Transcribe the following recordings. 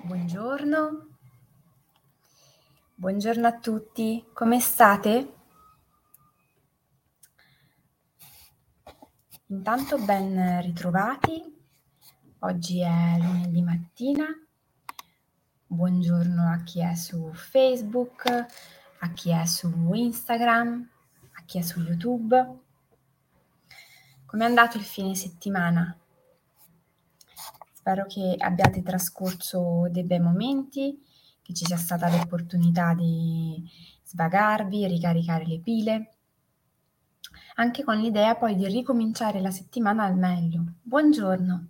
Buongiorno. Buongiorno a tutti, come state? Intanto ben ritrovati, oggi è lunedì mattina, buongiorno a chi è su Facebook, a chi è su Instagram, a chi è su YouTube. Come è andato il fine settimana? Spero che abbiate trascorso dei bei momenti, che ci sia stata l'opportunità di svagarvi, ricaricare le pile, anche con l'idea poi di ricominciare la settimana al meglio. Buongiorno!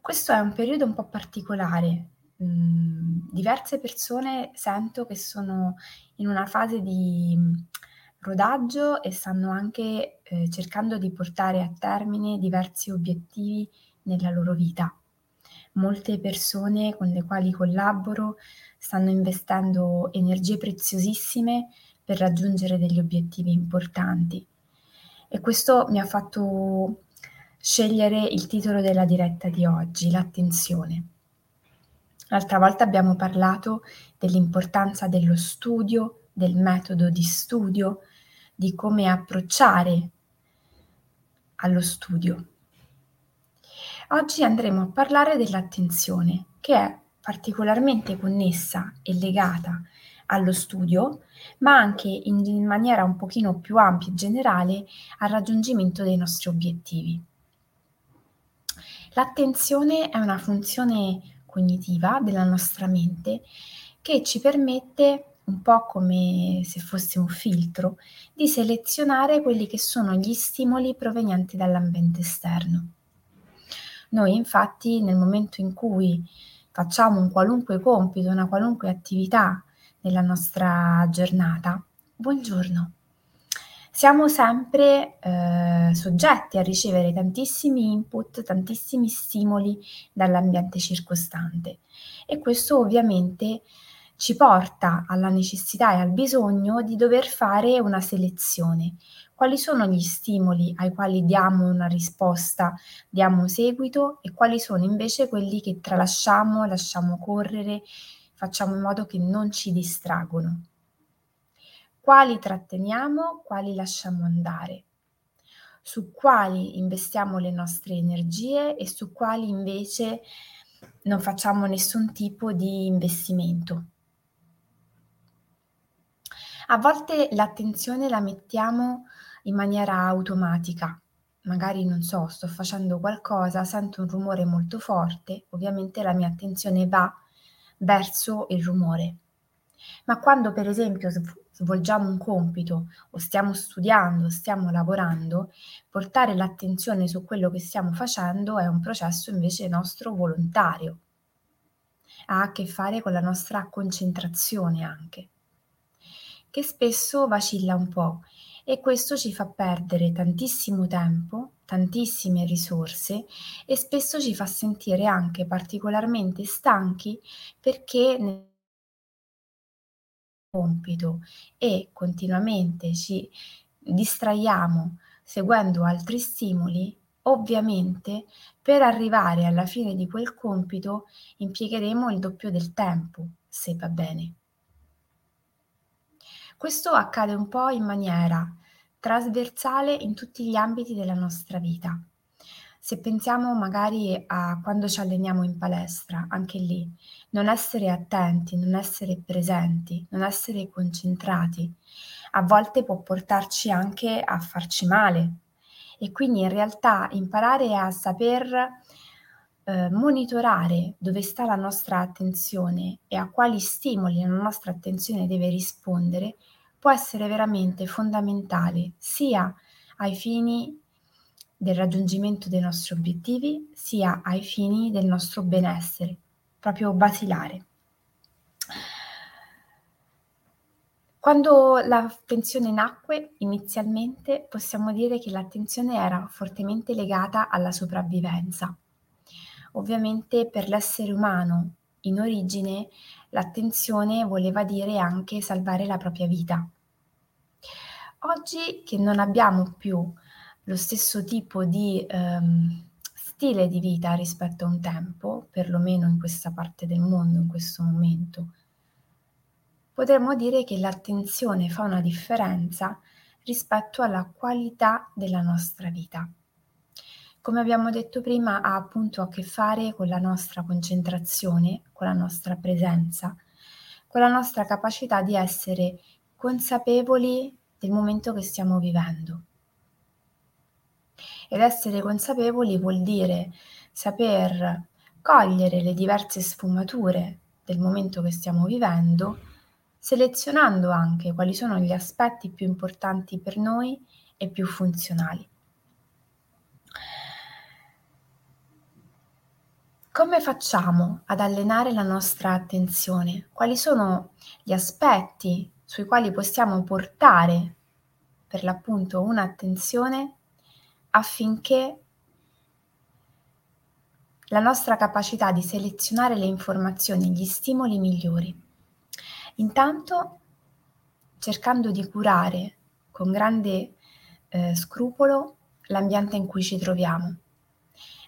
Questo è un periodo un po' particolare. Mm, diverse persone sento che sono in una fase di rodaggio e stanno anche eh, cercando di portare a termine diversi obiettivi nella loro vita. Molte persone con le quali collaboro stanno investendo energie preziosissime per raggiungere degli obiettivi importanti e questo mi ha fatto scegliere il titolo della diretta di oggi, l'attenzione. L'altra volta abbiamo parlato dell'importanza dello studio, del metodo di studio, di come approcciare allo studio. Oggi andremo a parlare dell'attenzione, che è particolarmente connessa e legata allo studio, ma anche in maniera un pochino più ampia e generale al raggiungimento dei nostri obiettivi. L'attenzione è una funzione cognitiva della nostra mente che ci permette un po' come se fosse un filtro, di selezionare quelli che sono gli stimoli provenienti dall'ambiente esterno. Noi infatti nel momento in cui facciamo un qualunque compito, una qualunque attività nella nostra giornata, buongiorno, siamo sempre eh, soggetti a ricevere tantissimi input, tantissimi stimoli dall'ambiente circostante e questo ovviamente ci porta alla necessità e al bisogno di dover fare una selezione. Quali sono gli stimoli ai quali diamo una risposta, diamo seguito e quali sono invece quelli che tralasciamo, lasciamo correre, facciamo in modo che non ci distraggono. Quali tratteniamo, quali lasciamo andare su quali investiamo le nostre energie e su quali invece non facciamo nessun tipo di investimento. A volte l'attenzione la mettiamo in maniera automatica. Magari, non so, sto facendo qualcosa, sento un rumore molto forte, ovviamente la mia attenzione va verso il rumore. Ma quando per esempio svolgiamo un compito o stiamo studiando, stiamo lavorando, portare l'attenzione su quello che stiamo facendo è un processo invece nostro volontario. Ha a che fare con la nostra concentrazione anche che spesso vacilla un po' e questo ci fa perdere tantissimo tempo, tantissime risorse e spesso ci fa sentire anche particolarmente stanchi perché nel compito e continuamente ci distraiamo seguendo altri stimoli, ovviamente per arrivare alla fine di quel compito impiegheremo il doppio del tempo, se va bene. Questo accade un po' in maniera trasversale in tutti gli ambiti della nostra vita. Se pensiamo magari a quando ci alleniamo in palestra, anche lì, non essere attenti, non essere presenti, non essere concentrati, a volte può portarci anche a farci male. E quindi in realtà imparare a saper eh, monitorare dove sta la nostra attenzione e a quali stimoli la nostra attenzione deve rispondere può essere veramente fondamentale sia ai fini del raggiungimento dei nostri obiettivi, sia ai fini del nostro benessere, proprio basilare. Quando l'attenzione nacque, inizialmente possiamo dire che l'attenzione era fortemente legata alla sopravvivenza. Ovviamente per l'essere umano in origine l'attenzione voleva dire anche salvare la propria vita. Oggi che non abbiamo più lo stesso tipo di ehm, stile di vita rispetto a un tempo, perlomeno in questa parte del mondo, in questo momento, potremmo dire che l'attenzione fa una differenza rispetto alla qualità della nostra vita. Come abbiamo detto prima, ha appunto a che fare con la nostra concentrazione, con la nostra presenza, con la nostra capacità di essere consapevoli del momento che stiamo vivendo. Ed essere consapevoli vuol dire saper cogliere le diverse sfumature del momento che stiamo vivendo, selezionando anche quali sono gli aspetti più importanti per noi e più funzionali. Come facciamo ad allenare la nostra attenzione? Quali sono gli aspetti sui quali possiamo portare per l'appunto un'attenzione affinché la nostra capacità di selezionare le informazioni, gli stimoli migliori. Intanto cercando di curare con grande eh, scrupolo l'ambiente in cui ci troviamo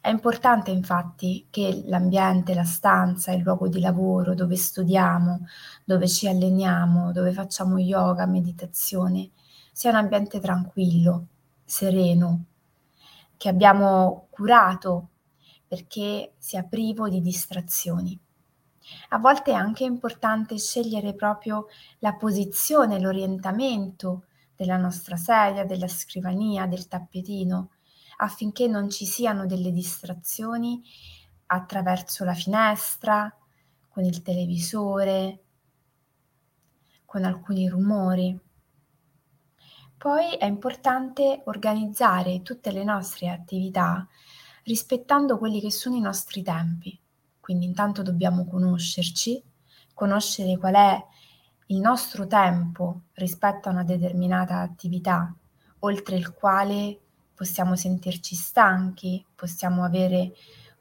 è importante infatti che l'ambiente, la stanza, il luogo di lavoro, dove studiamo, dove ci alleniamo, dove facciamo yoga, meditazione, sia un ambiente tranquillo, sereno, che abbiamo curato perché sia privo di distrazioni. A volte è anche importante scegliere proprio la posizione, l'orientamento della nostra sedia, della scrivania, del tappetino, affinché non ci siano delle distrazioni attraverso la finestra, con il televisore, con alcuni rumori. Poi è importante organizzare tutte le nostre attività rispettando quelli che sono i nostri tempi. Quindi intanto dobbiamo conoscerci, conoscere qual è il nostro tempo rispetto a una determinata attività, oltre il quale possiamo sentirci stanchi, possiamo avere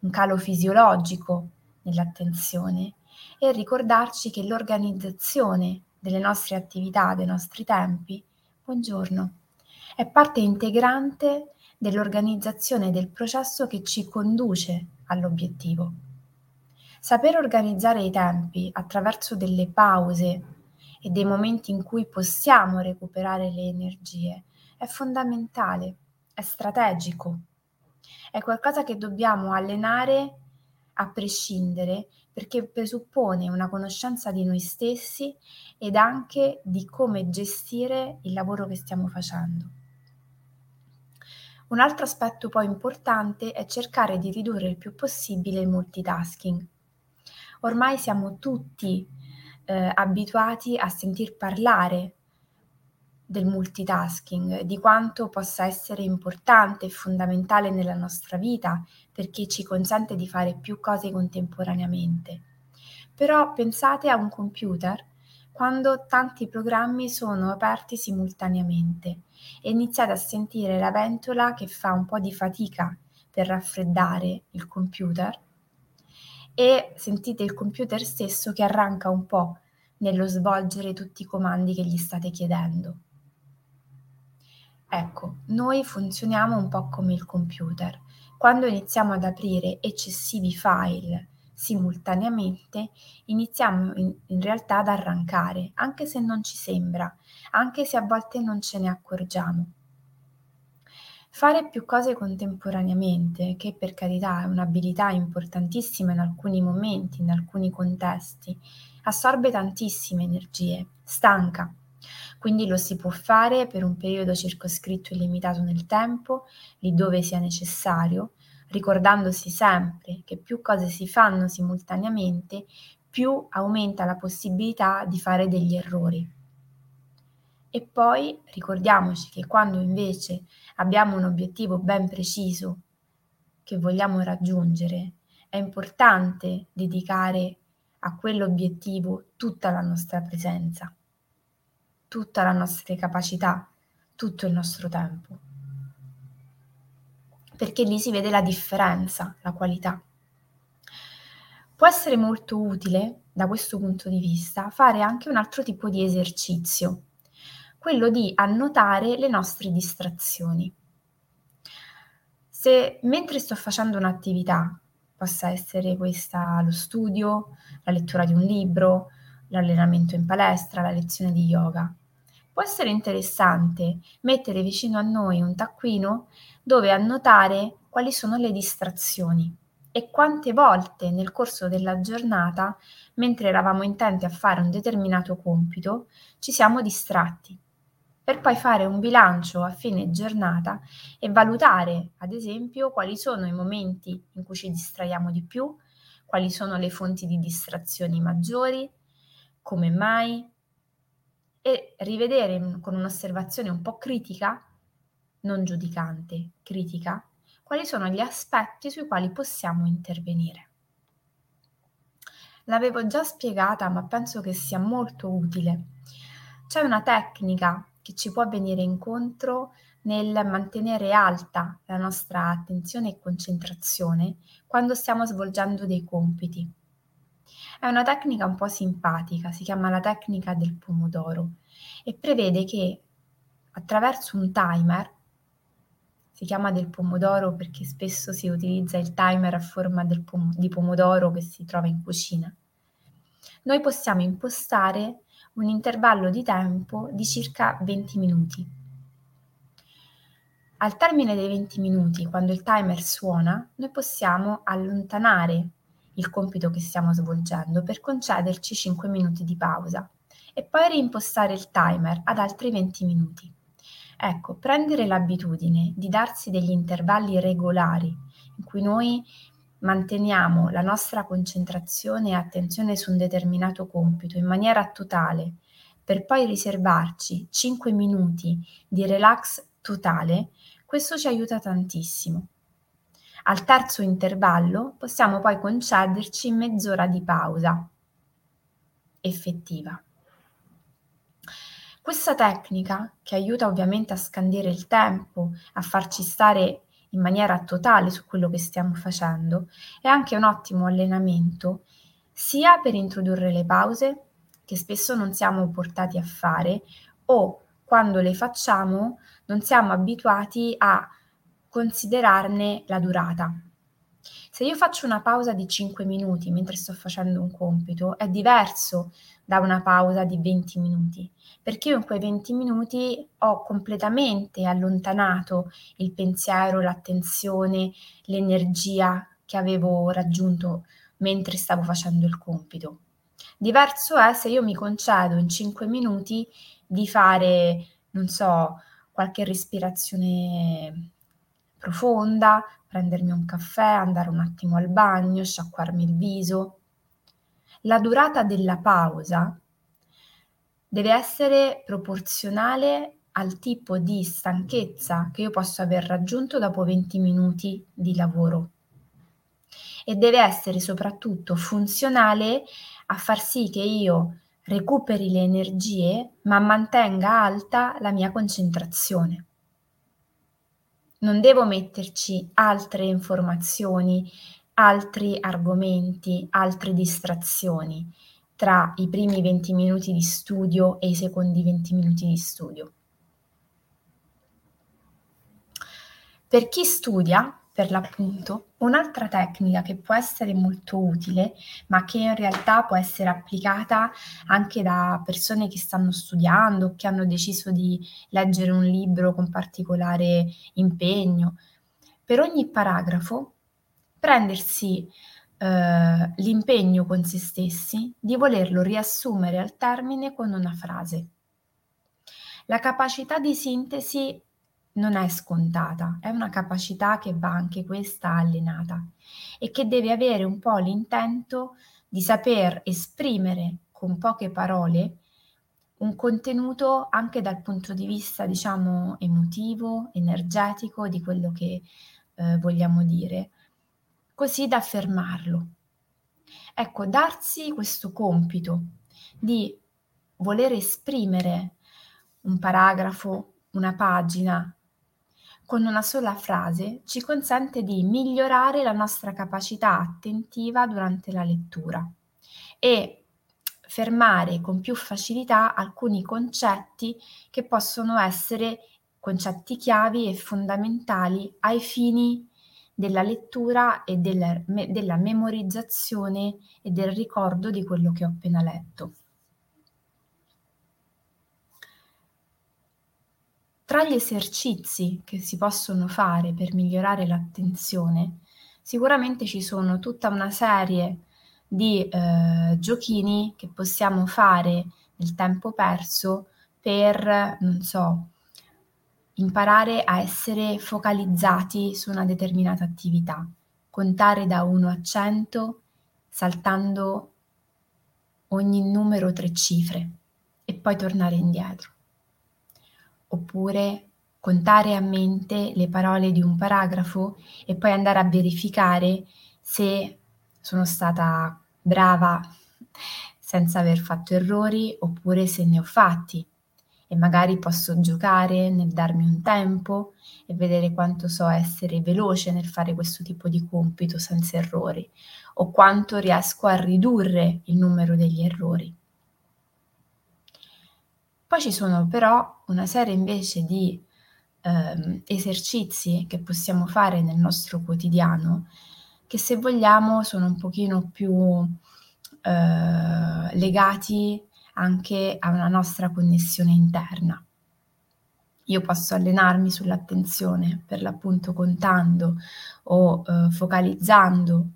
un calo fisiologico nell'attenzione e ricordarci che l'organizzazione delle nostre attività, dei nostri tempi, buongiorno, è parte integrante dell'organizzazione del processo che ci conduce all'obiettivo. Saper organizzare i tempi attraverso delle pause e dei momenti in cui possiamo recuperare le energie è fondamentale è strategico, è qualcosa che dobbiamo allenare a prescindere perché presuppone una conoscenza di noi stessi ed anche di come gestire il lavoro che stiamo facendo. Un altro aspetto poi importante è cercare di ridurre il più possibile il multitasking. Ormai siamo tutti eh, abituati a sentir parlare del multitasking, di quanto possa essere importante e fondamentale nella nostra vita perché ci consente di fare più cose contemporaneamente. Però pensate a un computer quando tanti programmi sono aperti simultaneamente e iniziate a sentire la ventola che fa un po' di fatica per raffreddare il computer e sentite il computer stesso che arranca un po' nello svolgere tutti i comandi che gli state chiedendo. Ecco, noi funzioniamo un po' come il computer. Quando iniziamo ad aprire eccessivi file simultaneamente, iniziamo in, in, realtà ad arrancare, anche se non ci sembra, anche se a volte non ce ne accorgiamo. Fare più cose contemporaneamente, che per carità è un'abilità importantissima in alcuni momenti, in alcuni contesti, assorbe tantissime energie, stanca quindi lo si può fare per un periodo circoscritto e limitato nel tempo, lì dove sia necessario, ricordandosi sempre che più cose si fanno simultaneamente, più aumenta la possibilità di fare degli errori. E poi ricordiamoci che quando invece abbiamo un obiettivo ben preciso che vogliamo raggiungere, è importante dedicare a quell'obiettivo tutta la nostra presenza tutta la nostra capacità, tutto il nostro tempo. Perché lì si vede la differenza, la qualità. Può essere molto utile, da questo punto di vista, fare anche un altro tipo di esercizio, quello di annotare le nostre distrazioni. Se mentre sto facendo un'attività, possa essere questa lo studio, la lettura di un libro, l'allenamento in palestra, la lezione di yoga, può essere interessante mettere vicino a noi un taccuino dove annotare quali sono le distrazioni e quante volte nel corso della giornata, mentre eravamo intenti a fare un determinato compito, ci siamo distratti, per poi fare un bilancio a fine giornata e valutare, ad esempio, quali sono i momenti in cui ci distraiamo di più, quali sono le fonti di distrazioni maggiori, come mai, e rivedere con un'osservazione un po' critica, non giudicante, critica, quali sono gli aspetti sui quali possiamo intervenire. L'avevo già spiegata, ma penso che sia molto utile. C'è una tecnica che ci può venire incontro nel mantenere alta la nostra attenzione e concentrazione quando stiamo svolgendo dei compiti. È una tecnica un po' simpatica, si chiama la tecnica del pomodoro e prevede che attraverso un timer si chiama del pomodoro perché spesso si utilizza il timer a forma pom- di pomodoro che si trova in cucina. Noi possiamo impostare un intervallo di tempo di circa 20 minuti. Al termine dei 20 minuti, quando il timer suona, noi possiamo allontanare il compito che stiamo svolgendo per concederci 5 minuti di pausa e poi reimpostare il timer ad altri 20 minuti. Ecco, prendere l'abitudine di darsi degli intervalli regolari in cui noi manteniamo la nostra concentrazione e attenzione su un determinato compito in maniera totale, per poi riservarci 5 minuti di relax totale, questo ci aiuta tantissimo. Al terzo intervallo possiamo poi concederci mezz'ora di pausa effettiva. Questa tecnica, che aiuta ovviamente a scandire il tempo, a farci stare in maniera totale su quello che stiamo facendo, è anche un ottimo allenamento sia per introdurre le pause, che spesso non siamo portati a fare, o quando le facciamo non siamo abituati a considerarne la durata. Se io faccio una pausa di 5 minuti mentre sto facendo un compito, è diverso da una pausa di 20 minuti, perché io in quei 20 minuti ho completamente allontanato il pensiero, l'attenzione, l'energia che avevo raggiunto mentre stavo facendo il compito. Diverso è se io mi concedo in 5 minuti di fare, non so, qualche respirazione profonda, prendermi un caffè, andare un attimo al bagno, sciacquarmi il viso, la durata della pausa deve essere proporzionale al tipo di stanchezza che io posso aver raggiunto dopo 20 minuti di lavoro e deve essere soprattutto funzionale a far sì che io recuperi le energie ma mantenga alta la mia concentrazione. Non devo metterci altre informazioni altri argomenti, altre distrazioni tra i primi 20 minuti di studio e i secondi 20 minuti di studio. Per chi studia, per l'appunto, un'altra tecnica che può essere molto utile, ma che in realtà può essere applicata anche da persone che stanno studiando, che hanno deciso di leggere un libro con particolare impegno. Per ogni paragrafo prendersi eh, l'impegno con se stessi di volerlo riassumere al termine con una frase. La capacità di sintesi non è scontata, è una capacità che va anche questa allenata e che deve avere un po' l'intento di saper esprimere con poche parole un contenuto anche dal punto di vista, diciamo, emotivo, energetico di quello che eh, vogliamo dire così da fermarlo. Ecco, darsi questo compito di voler esprimere un paragrafo, una pagina con una sola frase ci consente di migliorare la nostra capacità attentiva durante la lettura e fermare con più facilità alcuni concetti che possono essere concetti chiavi e fondamentali ai fini della lettura e della, della memorizzazione e del ricordo di quello che ho appena letto. Tra gli esercizi che si possono fare per migliorare l'attenzione, sicuramente ci sono tutta una serie di eh, giochini che possiamo fare nel tempo perso per, non so, imparare a essere focalizzati su una determinata attività, contare da 1 a 100 saltando ogni numero tre cifre e poi tornare indietro. Oppure contare a mente le parole di un paragrafo e poi andare a verificare se sono stata brava senza aver fatto errori oppure se ne ho fatti e magari posso giocare nel darmi un tempo e vedere quanto so essere veloce nel fare questo tipo di compito senza errori o quanto riesco a ridurre il numero degli errori. Poi ci sono però una serie invece di ehm, esercizi che possiamo fare nel nostro quotidiano che se vogliamo sono un pochino più eh, legati anche a una nostra connessione interna. Io posso allenarmi sull'attenzione, per l'appunto contando o eh, focalizzando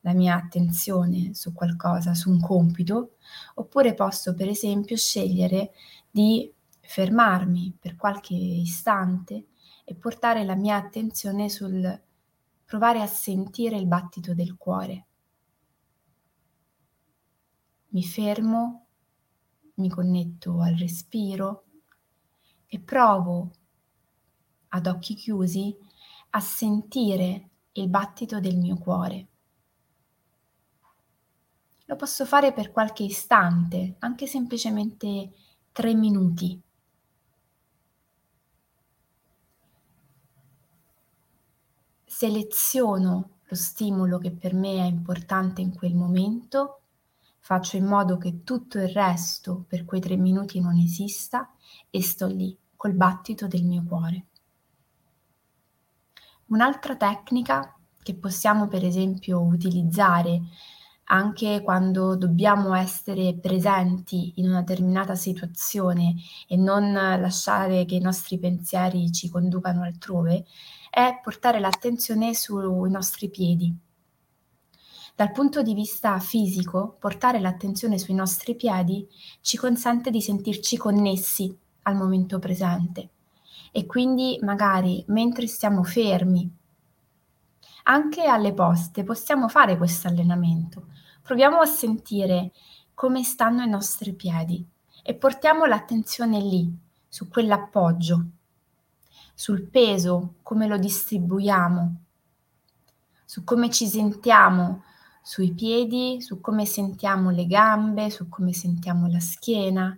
la mia attenzione su qualcosa, su un compito, oppure posso per esempio scegliere di fermarmi per qualche istante e portare la mia attenzione sul provare a sentire il battito del cuore. Mi fermo mi connetto al respiro e provo ad occhi chiusi a sentire il battito del mio cuore. Lo posso fare per qualche istante, anche semplicemente tre minuti. Seleziono lo stimolo che per me è importante in quel momento faccio in modo che tutto il resto per quei tre minuti non esista e sto lì col battito del mio cuore. Un'altra tecnica che possiamo per esempio utilizzare anche quando dobbiamo essere presenti in una determinata situazione e non lasciare che i nostri pensieri ci conducano altrove, è portare l'attenzione sui nostri piedi, dal punto di vista fisico, portare l'attenzione sui nostri piedi ci consente di sentirci connessi al momento presente e quindi magari mentre stiamo fermi, anche alle poste, possiamo fare questo allenamento. Proviamo a sentire come stanno i nostri piedi e portiamo l'attenzione lì, su quell'appoggio, sul peso, come lo distribuiamo, su come ci sentiamo sui piedi, su come sentiamo le gambe, su come sentiamo la schiena.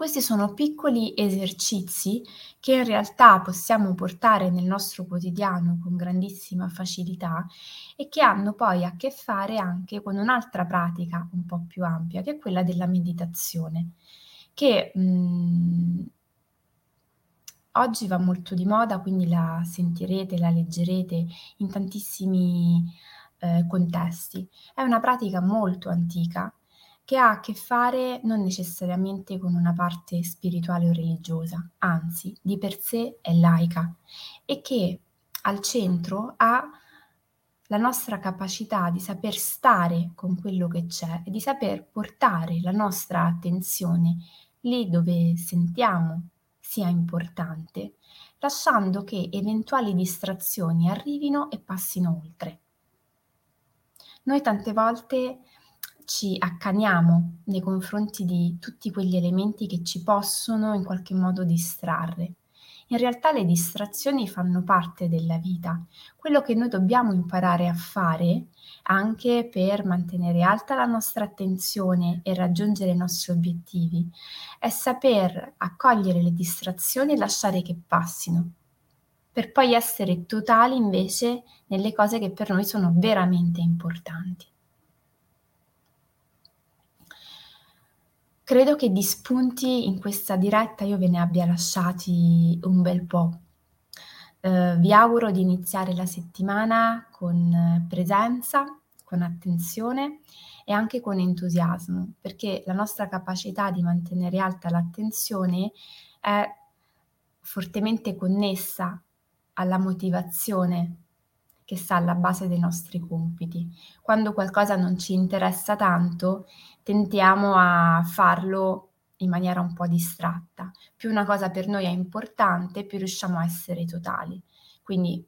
Questi sono piccoli esercizi che in realtà possiamo portare nel nostro quotidiano con grandissima facilità e che hanno poi a che fare anche con un'altra pratica un po' più ampia, che è quella della meditazione, che mh, mm, oggi va molto di moda, quindi la sentirete, la leggerete in tantissimi eh, contesti. È una pratica molto antica che ha a che fare non necessariamente con una parte spirituale o religiosa, anzi di per sé è laica e che al centro ha la nostra capacità di saper stare con quello che c'è e di saper portare la nostra attenzione lì dove sentiamo sia importante, lasciando che eventuali distrazioni arrivino e passino oltre. Noi tante volte ci accaniamo nei confronti di tutti quegli elementi che ci possono in qualche modo distrarre in realtà le distrazioni fanno parte della vita. Quello che noi dobbiamo imparare a fare anche per mantenere alta la nostra attenzione e raggiungere i nostri obiettivi è saper accogliere le distrazioni e lasciare che passino, per poi essere totali invece nelle cose che per noi sono veramente importanti. Credo che di spunti in questa diretta io ve ne abbia lasciati un bel po'. Eh, vi auguro di iniziare la settimana con presenza, con attenzione e anche con entusiasmo, perché la nostra capacità di mantenere alta l'attenzione è fortemente connessa alla motivazione che sta alla base dei nostri compiti. Quando qualcosa non ci interessa tanto, tentiamo a farlo in maniera un po' distratta. Più una cosa per noi è importante, più riusciamo a essere totali. Quindi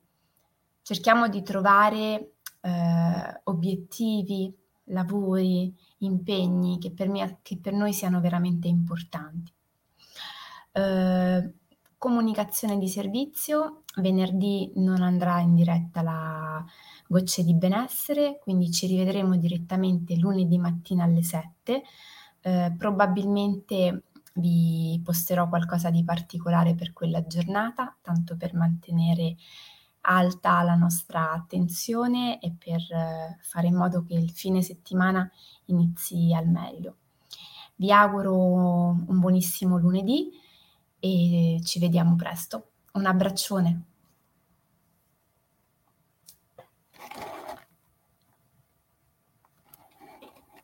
cerchiamo di trovare eh, obiettivi, lavori, impegni che per, me, che per noi siano veramente importanti. Eh, comunicazione di servizio, venerdì non andrà in diretta la Gocce di Benessere, quindi ci rivedremo direttamente lunedì mattina alle 7. Eh, probabilmente vi posterò qualcosa di particolare per quella giornata, tanto per mantenere alta la nostra attenzione e per eh, fare in modo che il fine settimana inizi al meglio. Vi auguro un buonissimo lunedì e ci vediamo presto. Un abbraccione.